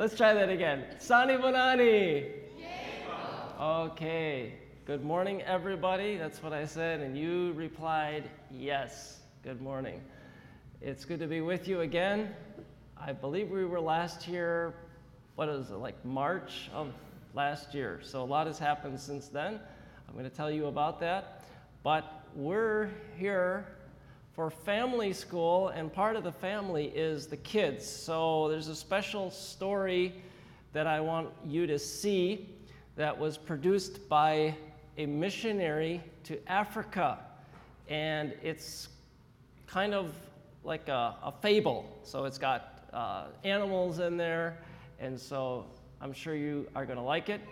Let's try that again. Sani Bonani. Okay. Good morning, everybody. That's what I said, and you replied yes. Good morning. It's good to be with you again. I believe we were last here, what is it, like March of last year. So a lot has happened since then. I'm going to tell you about that. But we're here for family school, and part of the family is the kids. So there's a special story that I want you to see that was produced by a missionary to Africa. And it's kind of like a, a fable. So it's got uh, animals in there, and so I'm sure you are going to like it.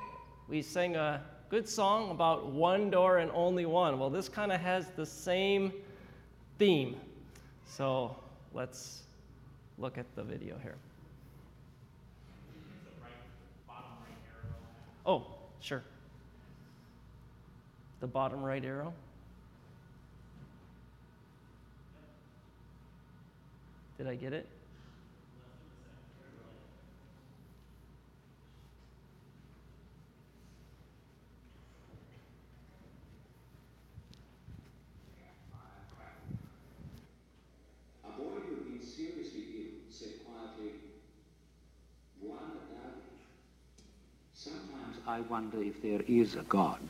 We sang a good song about one door and only one. Well, this kind of has the same theme. So let's look at the video here. Oh, sure. The bottom right arrow. Did I get it? A boy who had been seriously ill said quietly, Wanda David, sometimes I wonder if there is a God.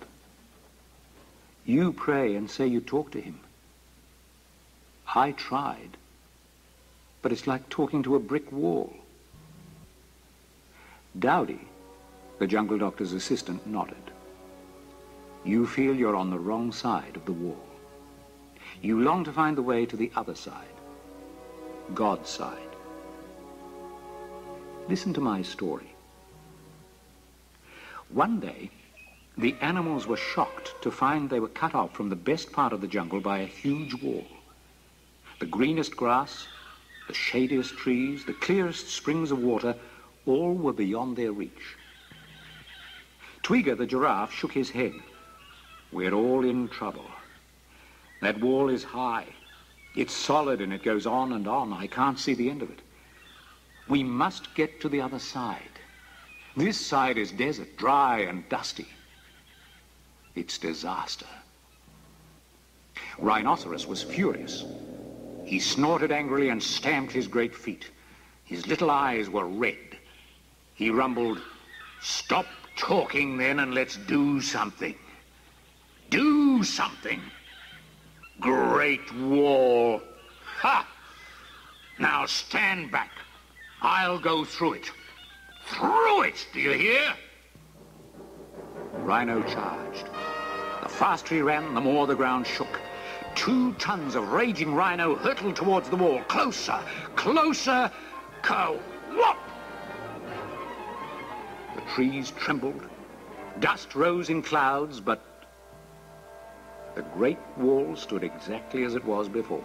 You pray and say you talk to him. I tried, but it's like talking to a brick wall. Daudi, the jungle doctor's assistant, nodded. You feel you're on the wrong side of the wall. You long to find the way to the other side. God's side. Listen to my story. One day, the animals were shocked to find they were cut off from the best part of the jungle by a huge wall. The greenest grass, the shadiest trees, the clearest springs of water, all were beyond their reach. Twiga the giraffe shook his head. We're all in trouble. That wall is high. It's solid and it goes on and on. I can't see the end of it. We must get to the other side. This side is desert, dry and dusty. It's disaster. Rhinoceros was furious. He snorted angrily and stamped his great feet. His little eyes were red. He rumbled, Stop talking then and let's do something. Do something. Great wall. Ha! Now stand back. I'll go through it. Through it, do you hear? Rhino charged. The faster he ran, the more the ground shook. Two tons of raging rhino hurtled towards the wall. Closer, closer, co-whop! The trees trembled. Dust rose in clouds, but the great wall stood exactly as it was before.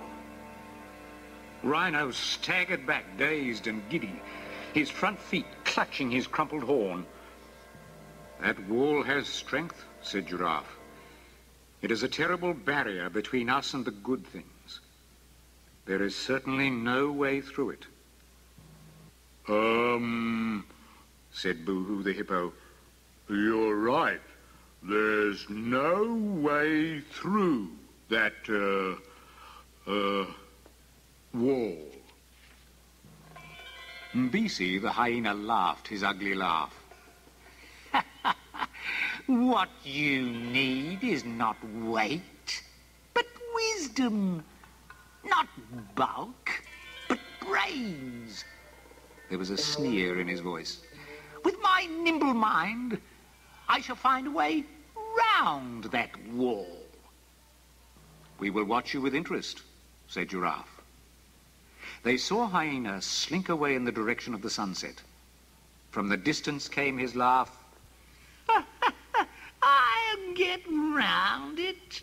Rhino staggered back, dazed and giddy, his front feet clutching his crumpled horn. That wall has strength, said Giraffe. It is a terrible barrier between us and the good things. There is certainly no way through it. Um, said Boo-Hoo the hippo. You're right. There's no way through that, uh, uh, wall. Mbisi the hyena laughed his ugly laugh. What you need is not weight, but wisdom. Not bulk, but brains. There was a sneer in his voice. With my nimble mind, I shall find a way round that wall. We will watch you with interest, said Giraffe. They saw Hyena slink away in the direction of the sunset. From the distance came his laugh. I'll get round it.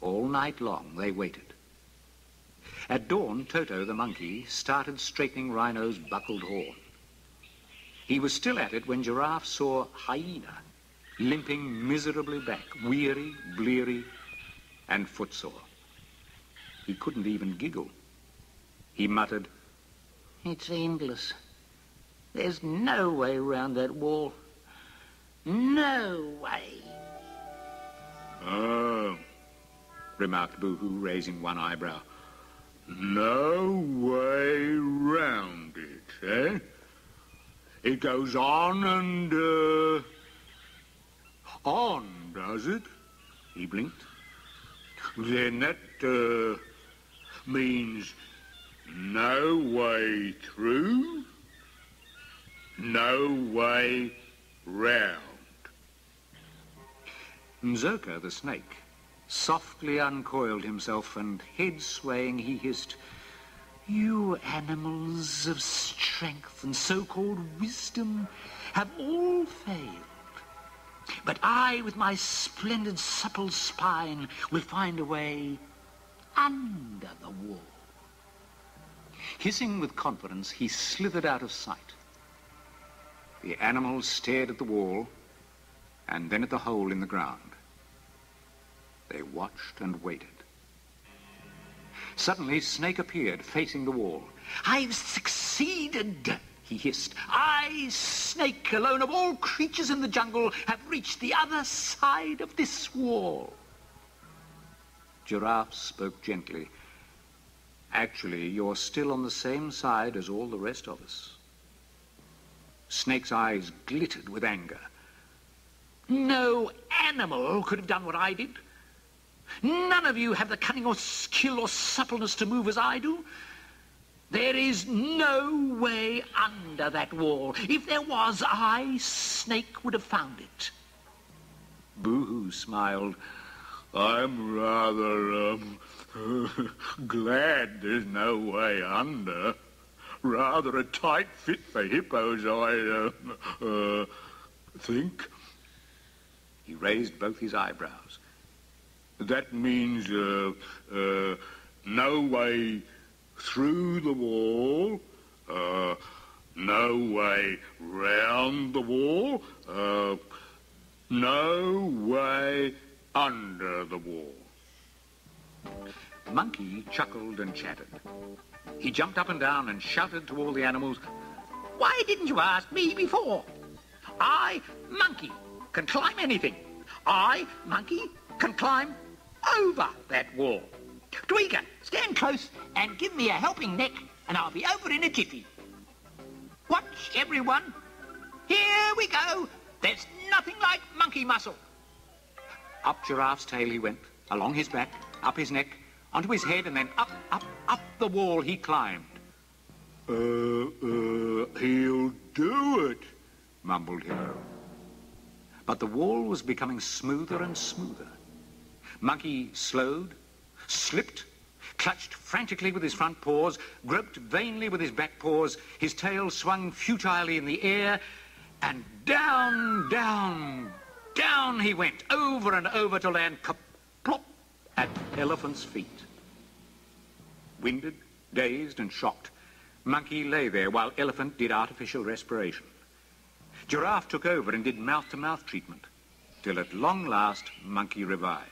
All night long they waited. At dawn, Toto the monkey started straightening Rhino's buckled horn. He was still at it when Giraffe saw Hyena limping miserably back, weary, bleary, and footsore. He couldn't even giggle. He muttered, It's endless. There's no way round that wall. No way. Oh, remarked Boo-Hoo, raising one eyebrow. No way round it, eh? It goes on and, uh, on, does it? He blinked. Then that, uh, means no way through, no way round. Mzoka, the snake, softly uncoiled himself and, head swaying, he hissed, You animals of strength and so-called wisdom have all failed. But I, with my splendid supple spine, will find a way under the wall. Hissing with confidence, he slithered out of sight. The animals stared at the wall and then at the hole in the ground. They watched and waited. Suddenly, Snake appeared, facing the wall. I've succeeded, he hissed. I, Snake, alone of all creatures in the jungle, have reached the other side of this wall. Giraffe spoke gently. Actually, you're still on the same side as all the rest of us. Snake's eyes glittered with anger. No animal could have done what I did. None of you have the cunning or skill or suppleness to move as I do. There is no way under that wall. If there was, I, Snake, would have found it. Boo-hoo smiled. I'm rather, um, glad there's no way under. Rather a tight fit for hippos, I, uh, uh, think. He raised both his eyebrows. That means, uh, uh, no way through the wall, uh, no way round the wall, uh, no way under the wall. Monkey chuckled and chattered. He jumped up and down and shouted to all the animals, Why didn't you ask me before? I, Monkey, can climb anything. I, Monkey, can climb over that wall. Twiga, stand close and give me a helping neck and I'll be over in a jiffy. Watch, everyone. Here we go. There's nothing like monkey muscle. Up Giraffe's tail he went, along his back, up his neck, onto his head, and then up, up, up the wall he climbed. Uh, uh, he'll do it, mumbled Hippo. But the wall was becoming smoother and smoother. Monkey slowed, slipped, clutched frantically with his front paws, groped vainly with his back paws, his tail swung futilely in the air, and down, down, down he went, over and over to land plop at Elephant's feet. Winded, dazed, and shocked, Monkey lay there while Elephant did artificial respiration. Giraffe took over and did mouth-to-mouth treatment, till at long last Monkey revived.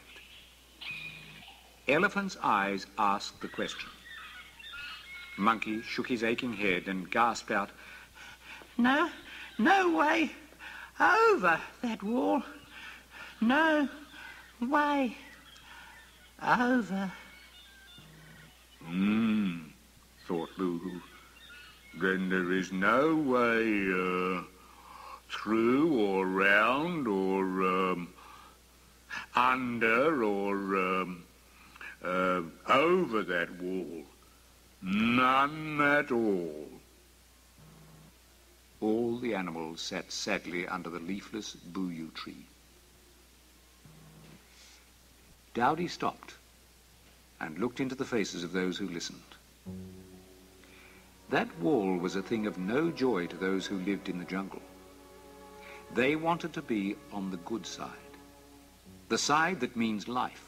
Elephant's eyes asked the question. Monkey shook his aching head and gasped out, No, no way over that wall. No way over. Hmm, thought Boo-Hoo. Then there is no way, uh, through or round or, um, under or, um, uh, over that wall. None at all. All the animals sat sadly under the leafless booyoo tree. Daudi stopped and looked into the faces of those who listened. That wall was a thing of no joy to those who lived in the jungle. They wanted to be on the good side, the side that means life,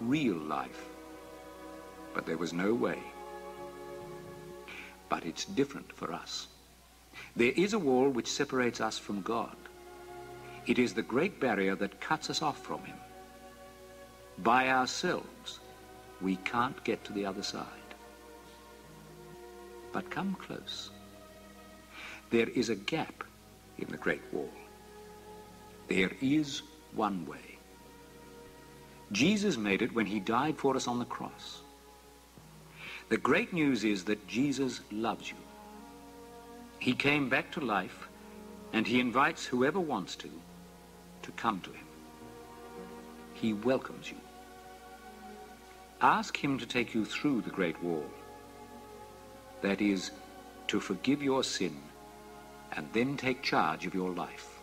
real life. But there was no way. But it's different for us. There is a wall which separates us from God. It is the great barrier that cuts us off from him. By ourselves, we can't get to the other side. But come close. There is a gap in the Great Wall. There is one way. Jesus made it when he died for us on the cross. The great news is that Jesus loves you. He came back to life, and he invites whoever wants to, to come to him. He welcomes you. Ask him to take you through the Great Wall. That is, to forgive your sin and then take charge of your life.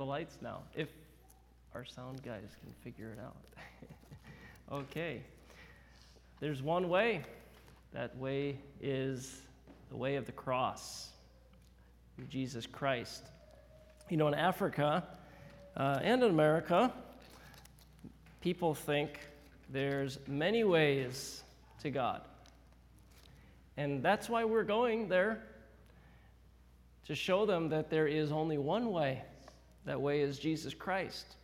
The lights now? If our sound guys can figure it out. okay. There's one way. That way is the way of the cross through Jesus Christ. You know, in Africa uh, and in America, people think there's many ways to God. And that's why we're going there to show them that there is only one way. That way is Jesus Christ.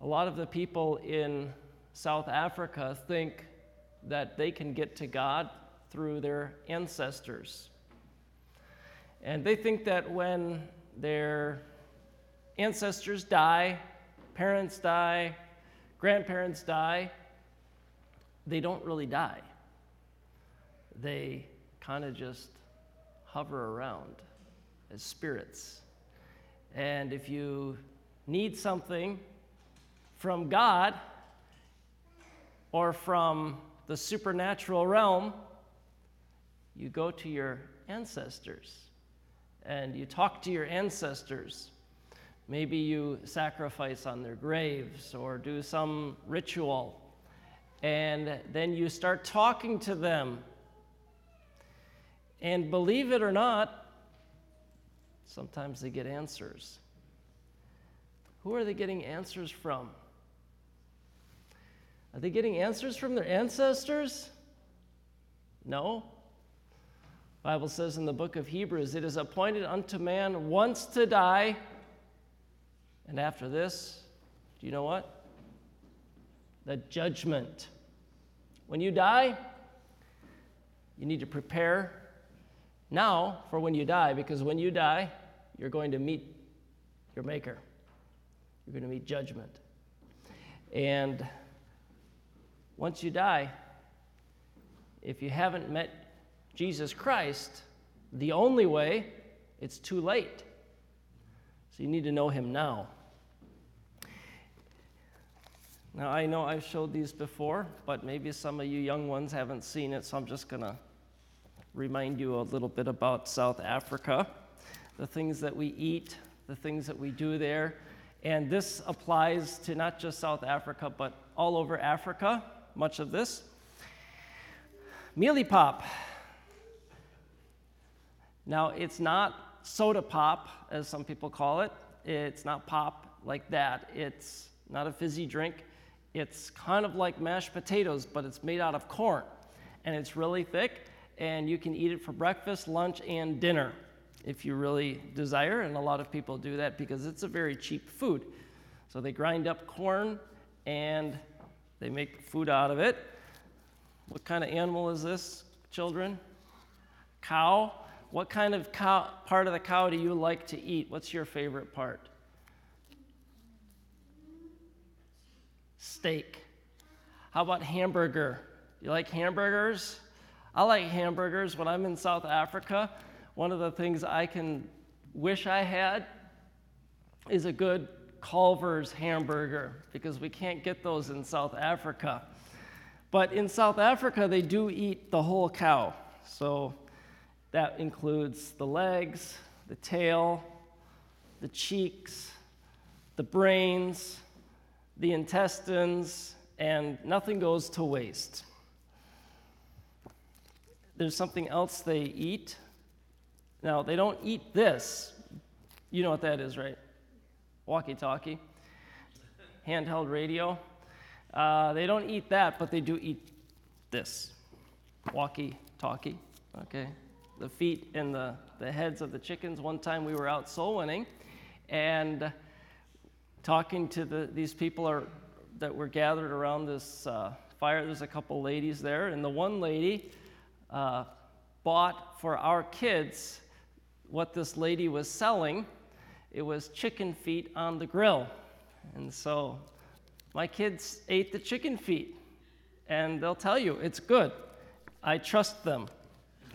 A lot of the people in South Africa think that they can get to God through their ancestors. And they think that when their ancestors die, parents die, grandparents die, they don't really die. They kind of just hover around as spirits. And if you need something from God or from the supernatural realm, you go to your ancestors and you talk to your ancestors. Maybe you sacrifice on their graves or do some ritual. And then you start talking to them and believe it or not, sometimes they get answers. Who are they getting answers from? Are they getting answers from their ancestors? No. Bible says in the book of Hebrews, it is appointed unto man once to die, and after this, do you know what? The judgment. When you die, you need to prepare now for when you die, because when you die, you're going to meet your Maker. You're going to meet judgment. And once you die, if you haven't met Jesus Christ, the only way, it's too late. So you need to know him now. Now, I know I've showed these before, but maybe some of you young ones haven't seen it, so I'm just going to remind you a little bit about South Africa, the things that we eat, the things that we do there. And this applies to not just South Africa, but all over Africa, much of this. Mealie pop. Now, it's not soda pop, as some people call it. It's not pop like that. It's not a fizzy drink. It's kind of like mashed potatoes, but it's made out of corn. And it's really thick and you can eat it for breakfast, lunch, and dinner if you really desire. And a lot of people do that because it's a very cheap food. So they grind up corn and they make food out of it. What kind of animal is this, children? Cow. What kind of cow, part of the cow do you like to eat? What's your favorite part? Steak. How about hamburger? You like hamburgers? I like hamburgers. When I'm in South Africa, one of the things I can wish I had is a good Culver's hamburger because we can't get those in South Africa. But in South Africa, they do eat the whole cow. So that includes the legs, the tail, the cheeks, the brains, the intestines, and nothing goes to waste. There's something else they eat. Now, they don't eat this. You know what that is, right? Walkie talkie, handheld radio. Uh, they don't eat that, but they do eat this walkie talkie, okay? The feet and the, the heads of the chickens. One time we were out soul winning and talking to the, these people are, that were gathered around this uh, fire. There's a couple ladies there, and the one lady uh, bought for our kids what this lady was selling. It was chicken feet on the grill. And so my kids ate the chicken feet, and they'll tell you it's good. I trust them.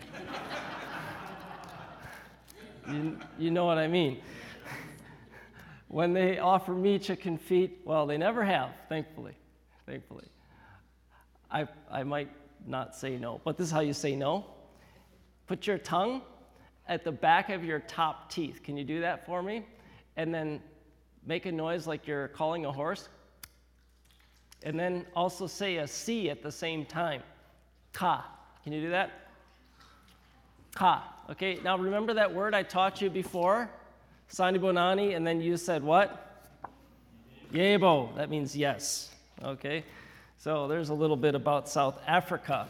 you, you know what I mean. when they offer me chicken feet, well, they never have, thankfully. Thankfully. I, I might not say no, but this is how you say no. Put your tongue at the back of your top teeth. Can you do that for me? And then make a noise like you're calling a horse. And then also say a C at the same time. Ka. Can you do that? Ka. Okay, now remember that word I taught you before? Sani Bonani, and then you said what? Yebo. That means yes. Okay, so there's a little bit about South Africa.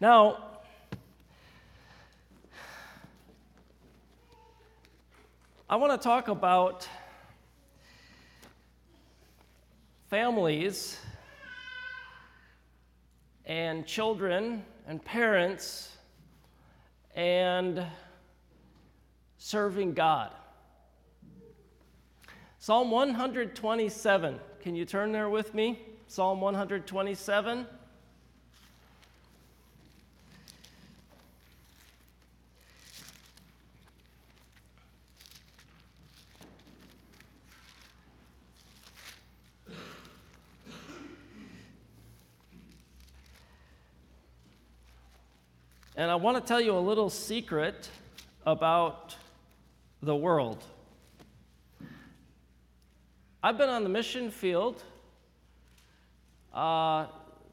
Now, I want to talk about families and children and parents and serving God. Psalm 127. Can you turn there with me? Psalm 127. And I want to tell you a little secret about the world. I've been on the mission field uh,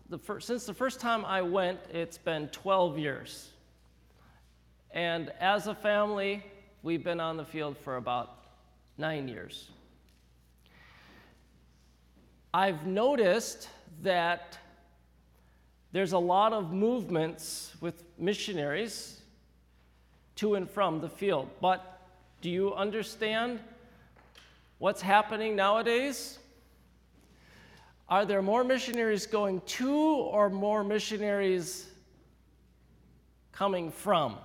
the first, since the first time I went, it's been 12 years. And as a family, we've been on the field for about nine years. I've noticed that there's a lot of movements with missionaries to and from the field. But do you understand what's happening nowadays? Are there more missionaries going to or more missionaries coming from?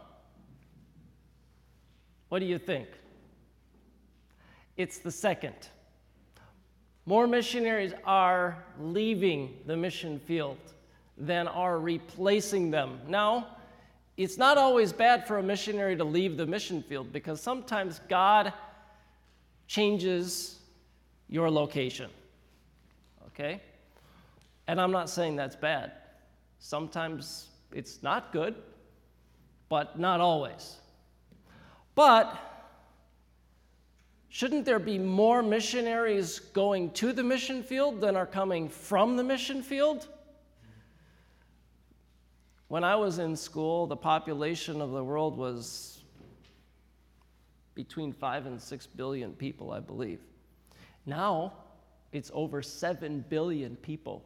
What do you think? It's the second. More missionaries are leaving the mission field than are replacing them. Now, it's not always bad for a missionary to leave the mission field because sometimes God changes your location. Okay? And I'm not saying that's bad. Sometimes it's not good, but not always. But shouldn't there be more missionaries going to the mission field than are coming from the mission field? When I was in school, the population of the world was between five and six billion people, I believe. Now, it's over seven billion people.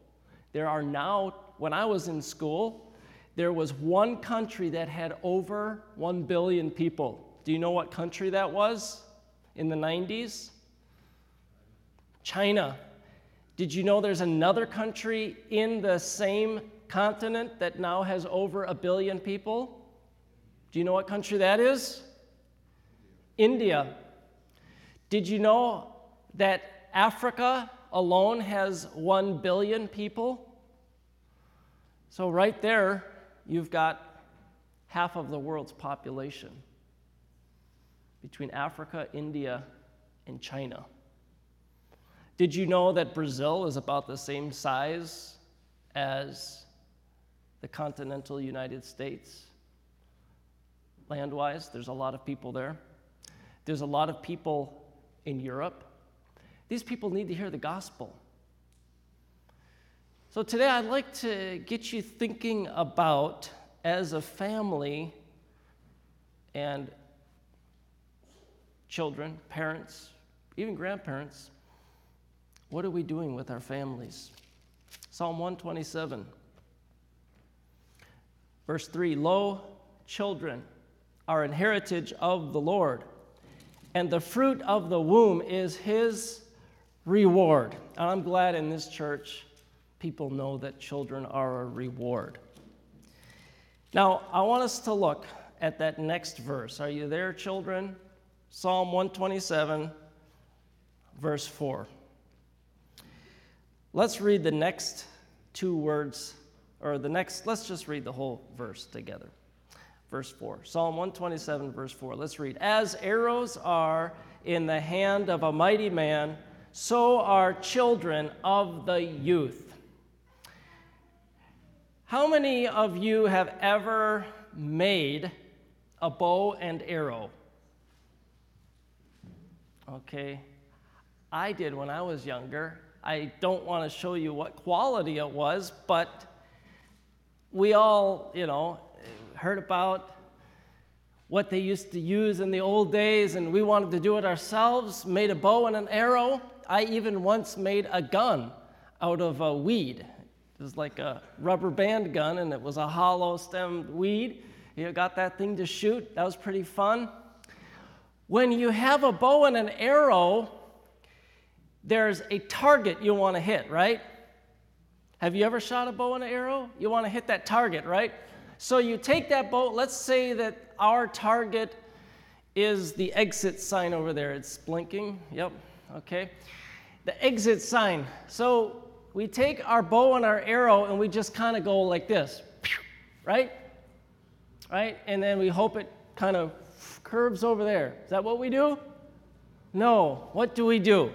There are now, when I was in school, there was one country that had over one billion people. Do you know what country that was in the 90s? China. Did you know there's another country in the same continent that now has over a billion people? Do you know what country that is? India. Did you know that Africa alone has 1 billion people? So, right there, you've got half of the world's population between Africa, India, and China. Did you know that Brazil is about the same size as the continental United States. Land wise, there's a lot of people there. There's a lot of people in Europe. These people need to hear the gospel. So today I'd like to get you thinking about, as a family and children, parents, even grandparents, what are we doing with our families? Psalm 127, verse 3 Lo, children are an heritage of the Lord, and the fruit of the womb is his reward. And I'm glad in this church people know that children are a reward. Now, I want us to look at that next verse. Are you there, children? Psalm 127, verse 4. Let's read the next two words, or the next, let's just read the whole verse together. Verse 4. Psalm 127, verse 4. Let's read. As arrows are in the hand of a mighty man, so are children of the youth. How many of you have ever made a bow and arrow? Okay. I did when I was younger. I don't want to show you what quality it was, but we all, you know, heard about what they used to use in the old days, and we wanted to do it ourselves. Made a bow and an arrow. I even once made a gun out of a weed. It was like a rubber band gun, and it was a hollow stemmed weed. You got that thing to shoot. That was pretty fun. When you have a bow and an arrow, there's a target you want to hit, right? Have you ever shot a bow and an arrow? You want to hit that target, right? So you take that bow, let's say that our target is the exit sign over there. It's blinking. Yep, okay. The exit sign. So we take our bow and our arrow and we just kind of go like this, right? Right? And then we hope it kind of curves over there. Is that what we do? No. What do we do?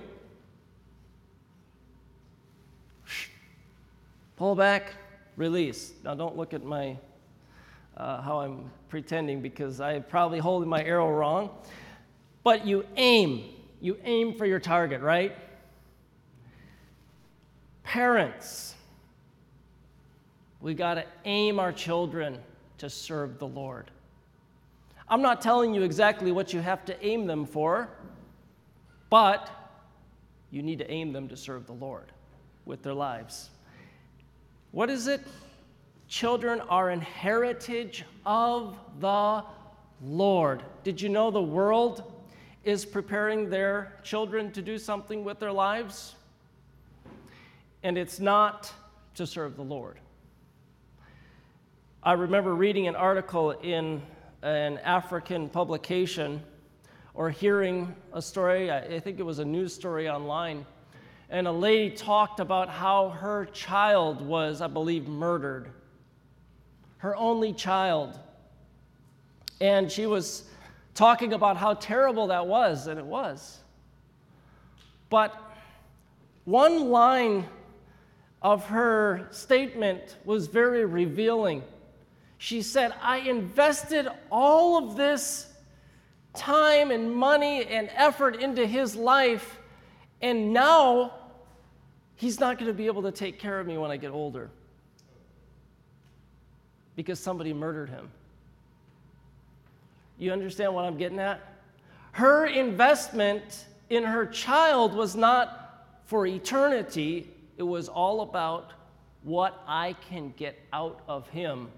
Pull back, release. Now don't look at my uh, how I'm pretending because I'm probably holding my arrow wrong. But you aim. You aim for your target, right? Parents, we got to aim our children to serve the Lord. I'm not telling you exactly what you have to aim them for, but you need to aim them to serve the Lord with their lives. What is it? Children are an heritage of the Lord. Did you know the world is preparing their children to do something with their lives? And it's not to serve the Lord. I remember reading an article in an African publication or hearing a story, I think it was a news story online and a lady talked about how her child was, I believe, murdered. Her only child. And she was talking about how terrible that was, and it was. But one line of her statement was very revealing. She said, I invested all of this time and money and effort into his life, and now He's not going to be able to take care of me when I get older because somebody murdered him. You understand what I'm getting at? Her investment in her child was not for eternity, it was all about what I can get out of him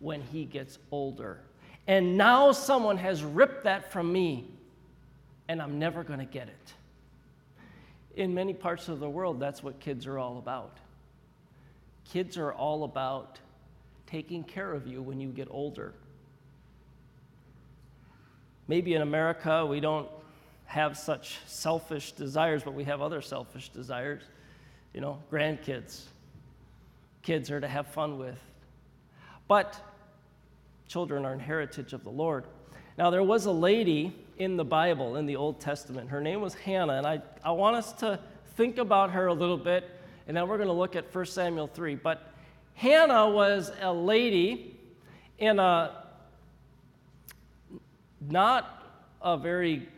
when he gets older. And now someone has ripped that from me, and I'm never going to get it in many parts of the world, that's what kids are all about. Kids are all about taking care of you when you get older. Maybe in America, we don't have such selfish desires, but we have other selfish desires. You know, grandkids. Kids are to have fun with. But children are an heritage of the Lord. Now, there was a lady in the Bible, in the Old Testament. Her name was Hannah, and I, I want us to think about her a little bit, and then we're going to look at 1 Samuel 3. But Hannah was a lady in a not a very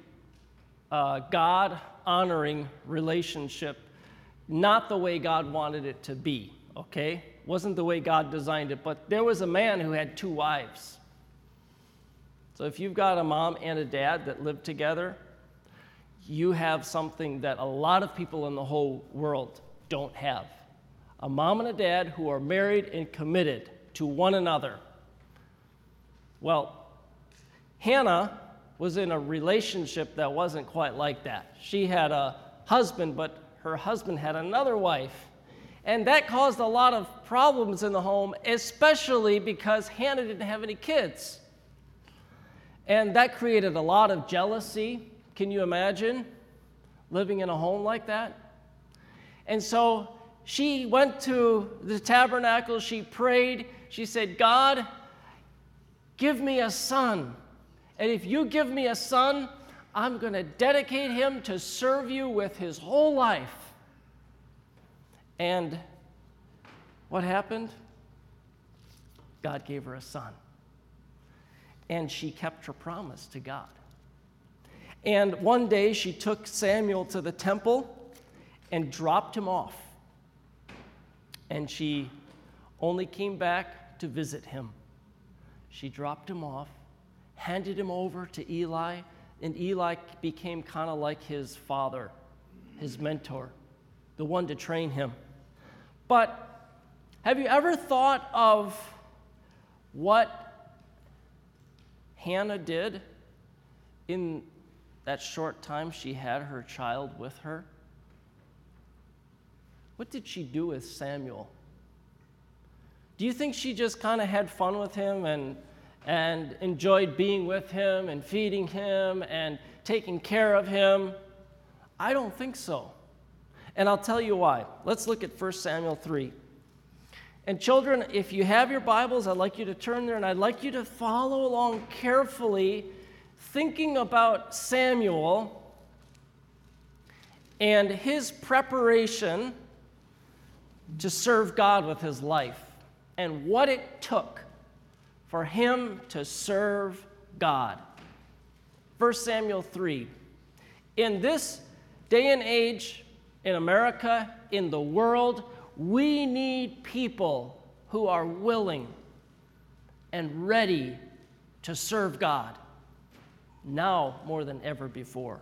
uh, God honoring relationship, not the way God wanted it to be, okay? Wasn't the way God designed it, but there was a man who had two wives. So if you've got a mom and a dad that live together, you have something that a lot of people in the whole world don't have a mom and a dad who are married and committed to one another. Well, Hannah was in a relationship that wasn't quite like that. She had a husband, but her husband had another wife. And that caused a lot of problems in the home, especially because Hannah didn't have any kids. And that created a lot of jealousy. Can you imagine living in a home like that? And so she went to the tabernacle, she prayed, she said, God, give me a son. And if you give me a son, I'm going to dedicate him to serve you with his whole life. And what happened? God gave her a son. And she kept her promise to God. And one day she took Samuel to the temple and dropped him off and she only came back to visit him. She dropped him off, handed him over to Eli, and Eli became kind of like his father, his mentor, the one to train him. But have you ever thought of what Hannah did in that short time she had her child with her? What did she do with Samuel? Do you think she just kind of had fun with him and, and enjoyed being with him and feeding him and taking care of him? I don't think so. And I'll tell you why. Let's look at 1 Samuel 3. And children, if you have your Bibles, I'd like you to turn there and I'd like you to follow along carefully, thinking about Samuel and his preparation to serve God with his life and what it took for him to serve God. 1 Samuel 3. In this day and age, in America, in the world, we need people who are willing and ready to serve God now more than ever before.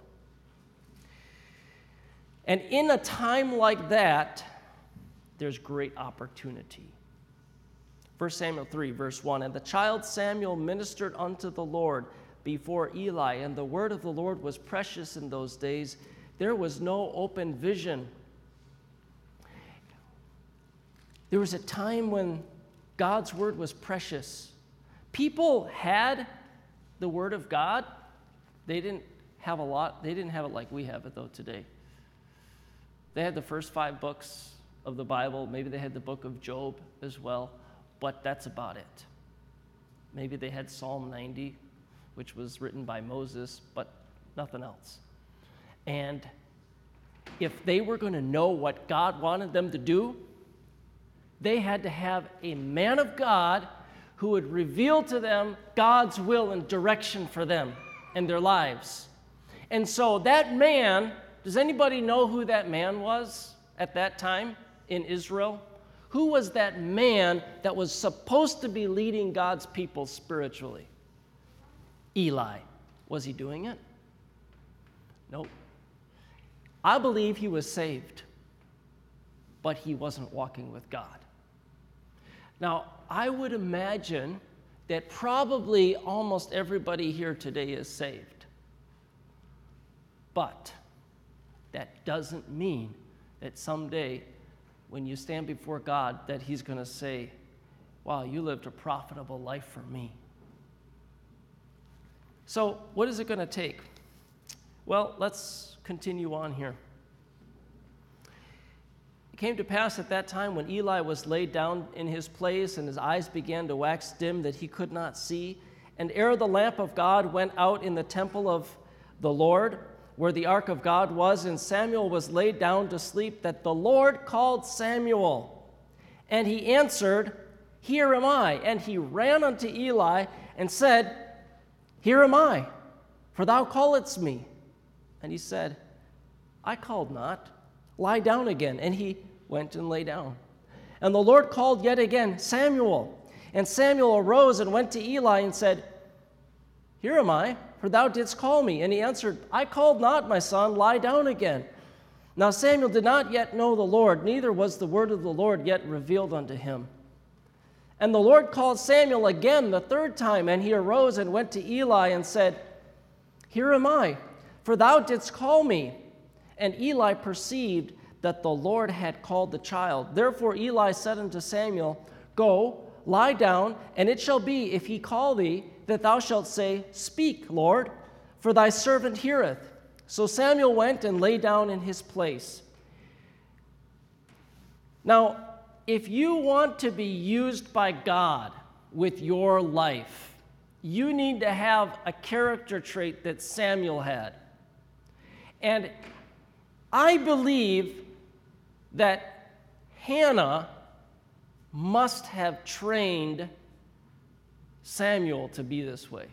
And in a time like that, there's great opportunity. 1 Samuel 3, verse 1 And the child Samuel ministered unto the Lord before Eli, and the word of the Lord was precious in those days. There was no open vision. There was a time when God's word was precious. People had the word of God. They didn't have a lot, they didn't have it like we have it, though, today. They had the first five books of the Bible. Maybe they had the book of Job as well, but that's about it. Maybe they had Psalm 90, which was written by Moses, but nothing else. And if they were going to know what God wanted them to do, they had to have a man of God who would reveal to them God's will and direction for them and their lives. And so that man, does anybody know who that man was at that time? in Israel? Who was that man that was supposed to be leading God's people spiritually? Eli. Was he doing it? Nope. I believe he was saved, but he wasn't walking with God. Now, I would imagine that probably almost everybody here today is saved. But that doesn't mean that someday when you stand before God that He's going to say, Wow, you lived a profitable life for me. So, what is it going to take? Well, let's continue on here. It came to pass at that time when Eli was laid down in his place and his eyes began to wax dim that he could not see. And ere the lamp of God went out in the temple of the Lord, where the ark of God was, and Samuel was laid down to sleep, that the Lord called Samuel. And he answered, Here am I. And he ran unto Eli and said, Here am I, for thou calledst me. And he said, I called not. Lie down again. And he went and lay down. And the Lord called yet again, Samuel. And Samuel arose and went to Eli and said, Here am I, for thou didst call me. And he answered, I called not, my son, lie down again. Now Samuel did not yet know the Lord, neither was the word of the Lord yet revealed unto him. And the Lord called Samuel again the third time, and he arose and went to Eli and said, Here am I, for thou didst call me. And Eli perceived that the Lord had called the child. Therefore Eli said unto Samuel, Go, lie down, and it shall be, if he call thee, that thou shalt say, Speak, Lord, for thy servant heareth. So Samuel went and lay down in his place. Now, if you want to be used by God with your life, you need to have a character trait that Samuel had. And I believe that Hannah must have trained Samuel to be this way.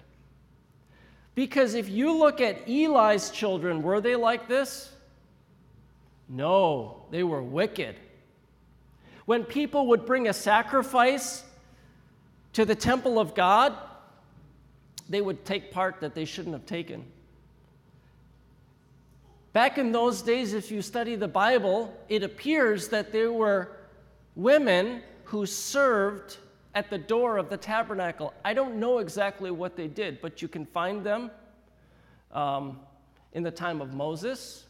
Because if you look at Eli's children, were they like this? No, they were wicked. When people would bring a sacrifice to the temple of God, they would take part that they shouldn't have taken. Back in those days, if you study the Bible, it appears that there were women who served at the door of the tabernacle. I don't know exactly what they did, but you can find them um, in the time of Moses.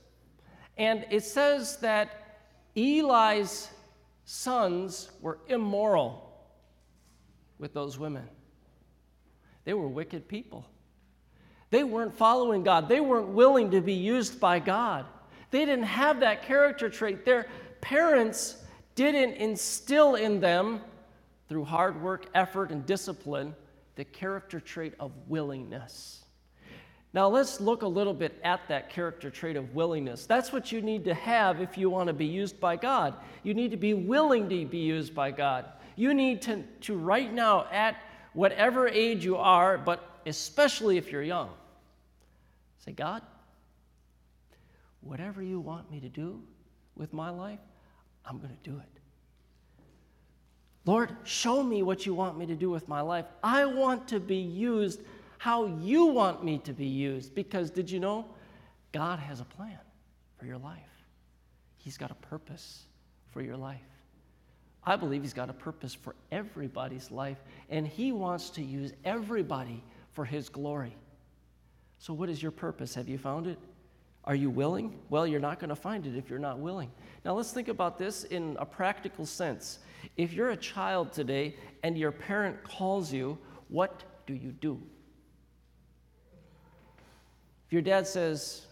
And it says that Eli's sons were immoral with those women. They were wicked people. They weren't following God, they weren't willing to be used by God. They didn't have that character trait. Their parents didn't instill in them, through hard work, effort, and discipline, the character trait of willingness. Now, let's look a little bit at that character trait of willingness. That's what you need to have if you want to be used by God. You need to be willing to be used by God. You need to, to right now, at whatever age you are, but especially if you're young, say, God, whatever you want me to do with my life, I'm going to do it. Lord, show me what you want me to do with my life. I want to be used how you want me to be used. Because did you know? God has a plan for your life, He's got a purpose for your life. I believe He's got a purpose for everybody's life, and He wants to use everybody for His glory. So, what is your purpose? Have you found it? Are you willing? Well, you're not going to find it if you're not willing. Now, let's think about this in a practical sense. If you're a child today and your parent calls you, what do you do? If your dad says,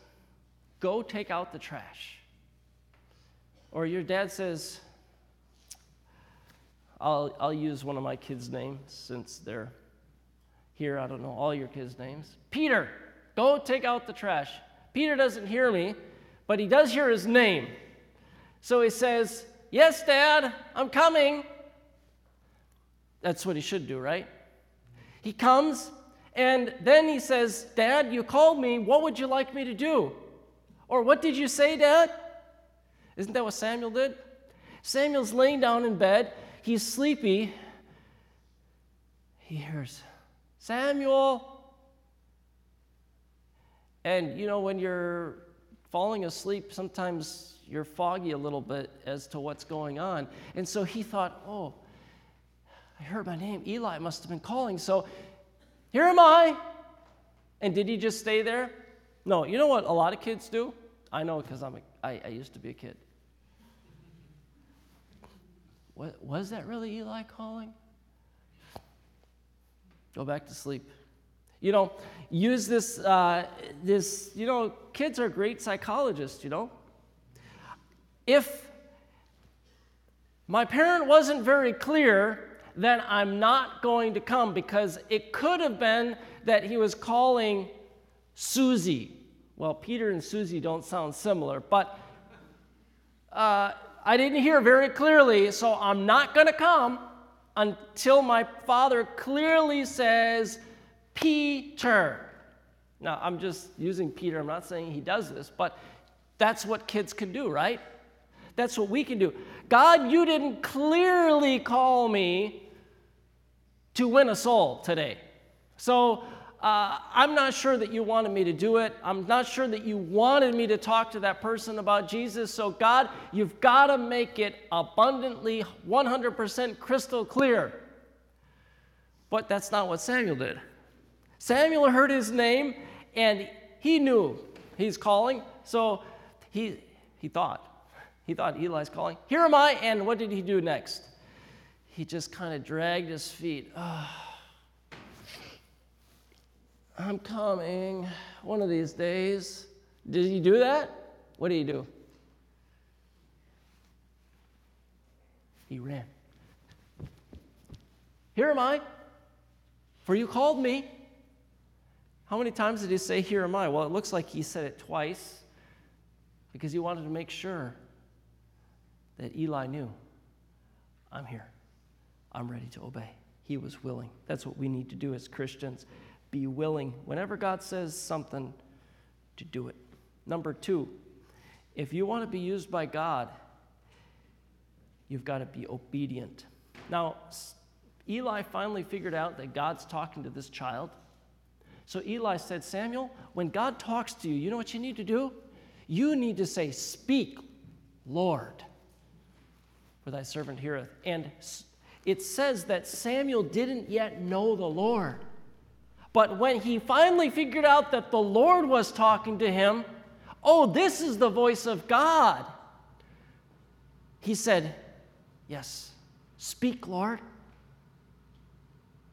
go take out the trash, or your dad says, I'll, I'll use one of my kids' names since they're here. I don't know all your kids' names. Peter, go take out the trash. Peter doesn't hear me, but he does hear his name. So he says, Yes, Dad, I'm coming. That's what he should do, right? He comes, and then he says, Dad, you called me. What would you like me to do? Or what did you say, Dad? Isn't that what Samuel did? Samuel's laying down in bed. He's sleepy. He hears, Samuel. And you know, when you're falling asleep, sometimes you're foggy a little bit as to what's going on. And so he thought, oh, I heard my name. Eli must have been calling. So here am I. And did he just stay there? No. You know what a lot of kids do? I know because I'm a, I, I used to be a kid. What, was that really Eli calling? Go back to sleep. You know, use this, uh, this, you know, kids are great psychologists, you know. If my parent wasn't very clear then I'm not going to come because it could have been that he was calling Susie. Well, Peter and Susie don't sound similar, but uh, I didn't hear very clearly, so I'm not going to come until my father clearly says, Peter. Now, I'm just using Peter, I'm not saying he does this, but that's what kids can do, right? That's what we can do. God, you didn't clearly call me to win a soul today. So uh, I'm not sure that you wanted me to do it. I'm not sure that you wanted me to talk to that person about Jesus. So, God, you've got to make it abundantly 100% crystal clear. But that's not what Samuel did. Samuel heard his name and he knew he's calling. So he, he thought, he thought Eli's calling. Here am I. And what did he do next? He just kind of dragged his feet. Oh, I'm coming one of these days. Did he do that? What did he do? He ran. Here am I, for you called me. How many times did he say, Here am I? Well, it looks like he said it twice because he wanted to make sure that Eli knew, I'm here. I'm ready to obey. He was willing. That's what we need to do as Christians. Be willing, whenever God says something, to do it. Number two, if you want to be used by God, you've got to be obedient. Now, Eli finally figured out that God's talking to this child. So Eli said, Samuel, when God talks to you, you know what you need to do? You need to say, Speak, Lord, for thy servant heareth. And it says that Samuel didn't yet know the Lord. But when he finally figured out that the Lord was talking to him, oh, this is the voice of God, he said, Yes, speak, Lord.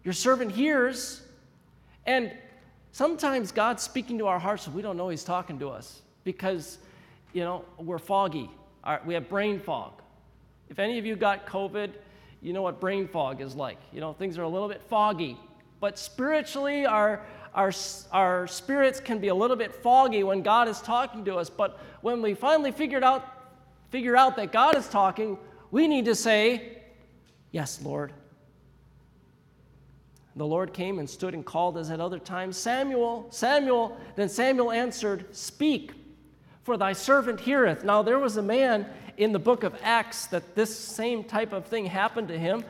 Your servant hears. And Sometimes God's speaking to our hearts and we don't know He's talking to us because, you know, we're foggy. we have brain fog. If any of you got COVID, you know what brain fog is like. You know, things are a little bit foggy. But spiritually, our, our, our spirits can be a little bit foggy when God is talking to us. But when we finally figured out, figure out that God is talking, we need to say, Yes, Lord. The Lord came and stood and called as at other times, Samuel, Samuel. Then Samuel answered, Speak, for thy servant heareth. Now there was a man in the book of Acts that this same type of thing happened to him.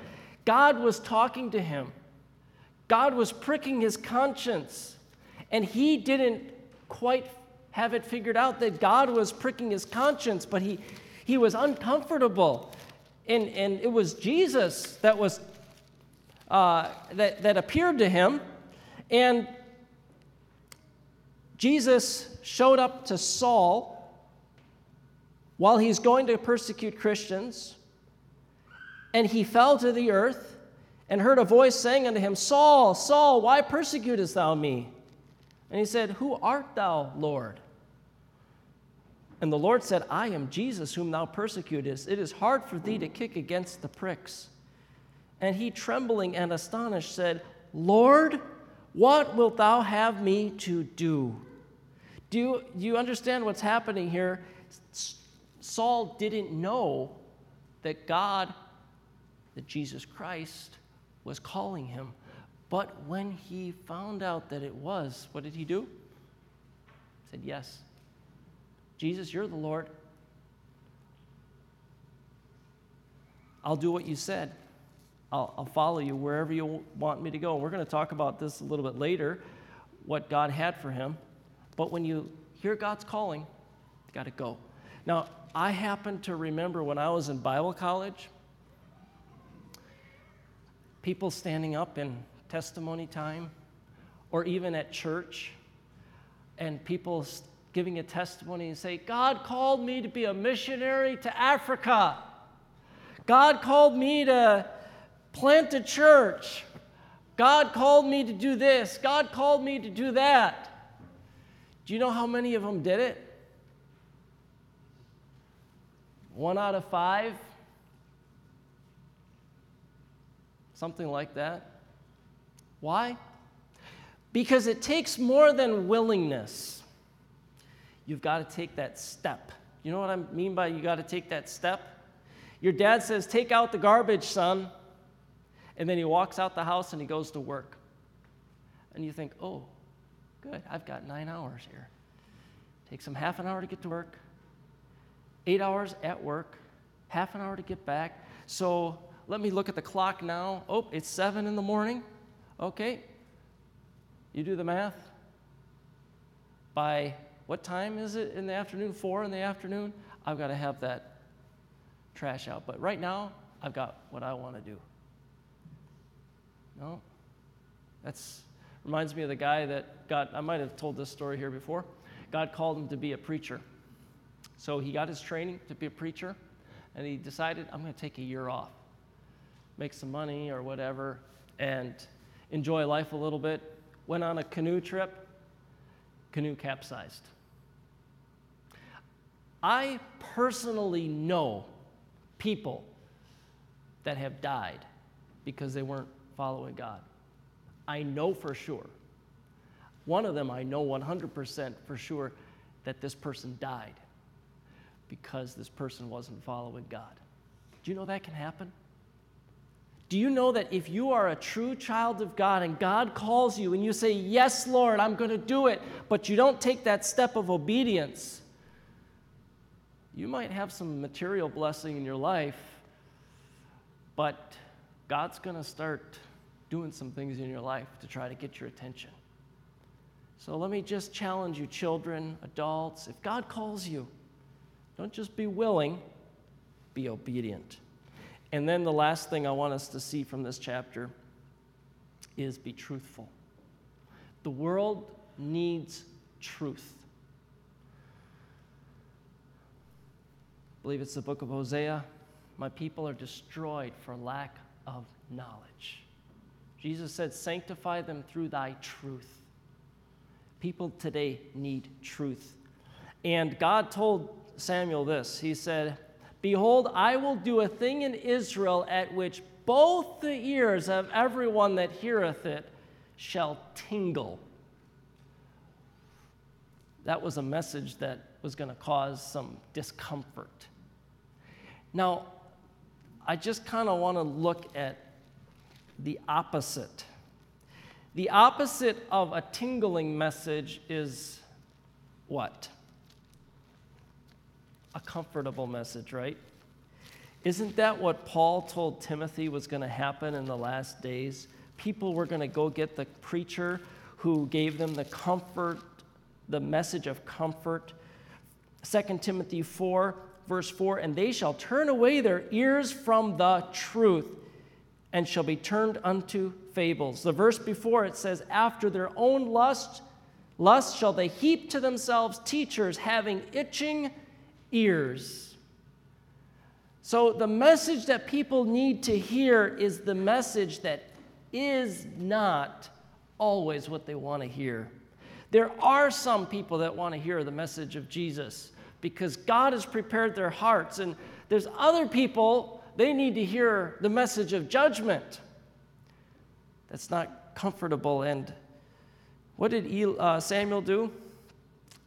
God was talking to him, God was pricking his conscience, and he didn't quite have it figured out that God was pricking his conscience, but he, he was uncomfortable. And, and it was Jesus that was uh, that, that appeared to him. And Jesus showed up to Saul while he's going to persecute Christians. And he fell to the earth and heard a voice saying unto him, Saul, Saul, why persecutest thou me? And he said, Who art thou, Lord? And the Lord said, I am Jesus whom thou persecutest. It is hard for thee to kick against the pricks. And he, trembling and astonished, said, Lord, what wilt thou have me to do? Do you, do you understand what's happening here? Saul didn't know that God, that Jesus Christ, was calling him. But when he found out that it was, what did he do? He said, Yes. Jesus, you're the Lord. I'll do what you said. I'll, I'll follow you wherever you want me to go. And We're going to talk about this a little bit later, what God had for him. But when you hear God's calling, you got to go. Now, I happen to remember when I was in Bible college, people standing up in testimony time, or even at church, and people giving a testimony and say, God called me to be a missionary to Africa. God called me to plant a church. God called me to do this. God called me to do that. Do you know how many of them did it? One out of five? Something like that. Why? Because it takes more than willingness. You've got to take that step. You know what I mean by you got to take that step? Your dad says, Take out the garbage, son and then he walks out the house and he goes to work. And you think, oh, Good, I've got nine hours here. Takes them half an hour to get to work, eight hours at work, half an hour to get back. So let me look at the clock now. Oh, it's seven in the morning. Okay. You do the math. By what time is it in the afternoon? Four in the afternoon? I've got to have that trash out. But right now, I've got what I want to do. No? That's reminds me of the guy that got, I might have told this story here before. God called him to be a preacher. So he got his training to be a preacher, and he decided, I'm going to take a year off, make some money or whatever, and enjoy life a little bit. Went on a canoe trip, canoe capsized. I personally know people that have died because they weren't following God. I know for sure. One of them, I know 100% for sure that this person died because this person wasn't following God. Do you know that can happen? Do you know that if you are a true child of God and God calls you and you say, Yes, Lord, I'm going to do it, but you don't take that step of obedience, you might have some material blessing in your life, but God's going to start doing some things in your life to try to get your attention. So let me just challenge you, children, adults. If God calls you, don't just be willing, be obedient. And then the last thing I want us to see from this chapter is be truthful. The world needs truth. I believe it's the book of Hosea. My people are destroyed for lack of knowledge. Jesus said, Sanctify them through thy truth. People today need truth. And God told Samuel this He said, Behold, I will do a thing in Israel at which both the ears of everyone that heareth it shall tingle. That was a message that was going to cause some discomfort. Now, I just kind of want to look at the opposite. The opposite of a tingling message is what? A comfortable message, right? Isn't that what Paul told Timothy was going to happen in the last days? People were going to go get the preacher who gave them the comfort, the message of comfort. 2 Timothy 4, verse 4 And they shall turn away their ears from the truth and shall be turned unto fables. The verse before it says, After their own lust, lust shall they heap to themselves teachers having itching ears. So the message that people need to hear is the message that is not always what they want to hear. There are some people that want to hear the message of Jesus because God has prepared their hearts, and there's other people they need to hear the message of judgment. That's not comfortable. And what did uh, Samuel do?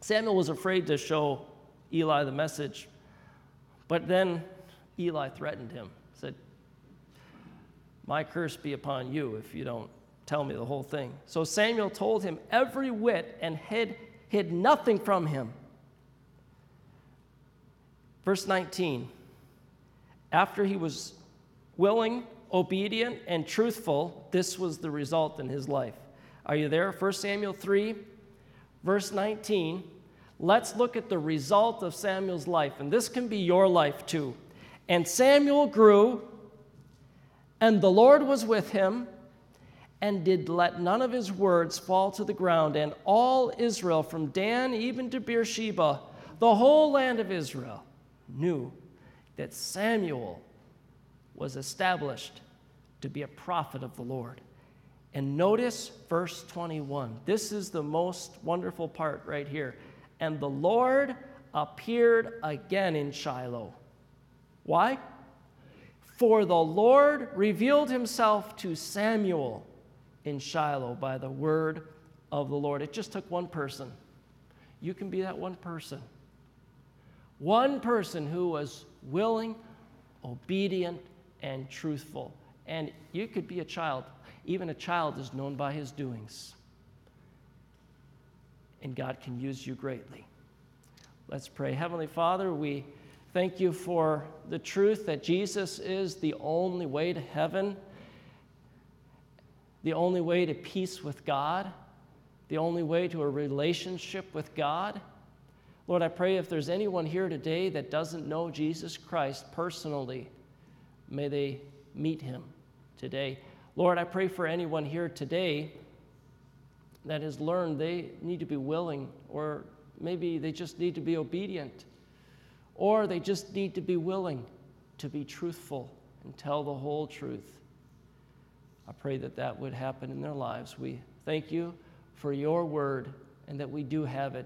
Samuel was afraid to show Eli the message, but then Eli threatened him, said, My curse be upon you if you don't tell me the whole thing. So Samuel told him every whit and hid, hid nothing from him. Verse 19 after he was willing, obedient, and truthful, this was the result in his life. Are you there? 1 Samuel 3, verse 19. Let's look at the result of Samuel's life, and this can be your life too. And Samuel grew, and the Lord was with him, and did let none of his words fall to the ground. And all Israel, from Dan even to Beersheba, the whole land of Israel, knew that Samuel was established to be a prophet of the Lord. And notice verse 21. This is the most wonderful part right here. And the Lord appeared again in Shiloh. Why? For the Lord revealed himself to Samuel in Shiloh by the word of the Lord. It just took one person. You can be that one person. One person who was willing, obedient, and truthful. And you could be a child. Even a child is known by his doings. and God can use you greatly. Let's pray. Heavenly Father, we thank you for the truth that Jesus is the only way to heaven, the only way to peace with God, the only way to a relationship with God. Lord, I pray if there's anyone here today that doesn't know Jesus Christ personally, may they meet him today. Lord, I pray for anyone here today that has learned they need to be willing, or maybe they just need to be obedient, or they just need to be willing to be truthful and tell the whole truth. I pray that that would happen in their lives. We thank you for your word and that we do have it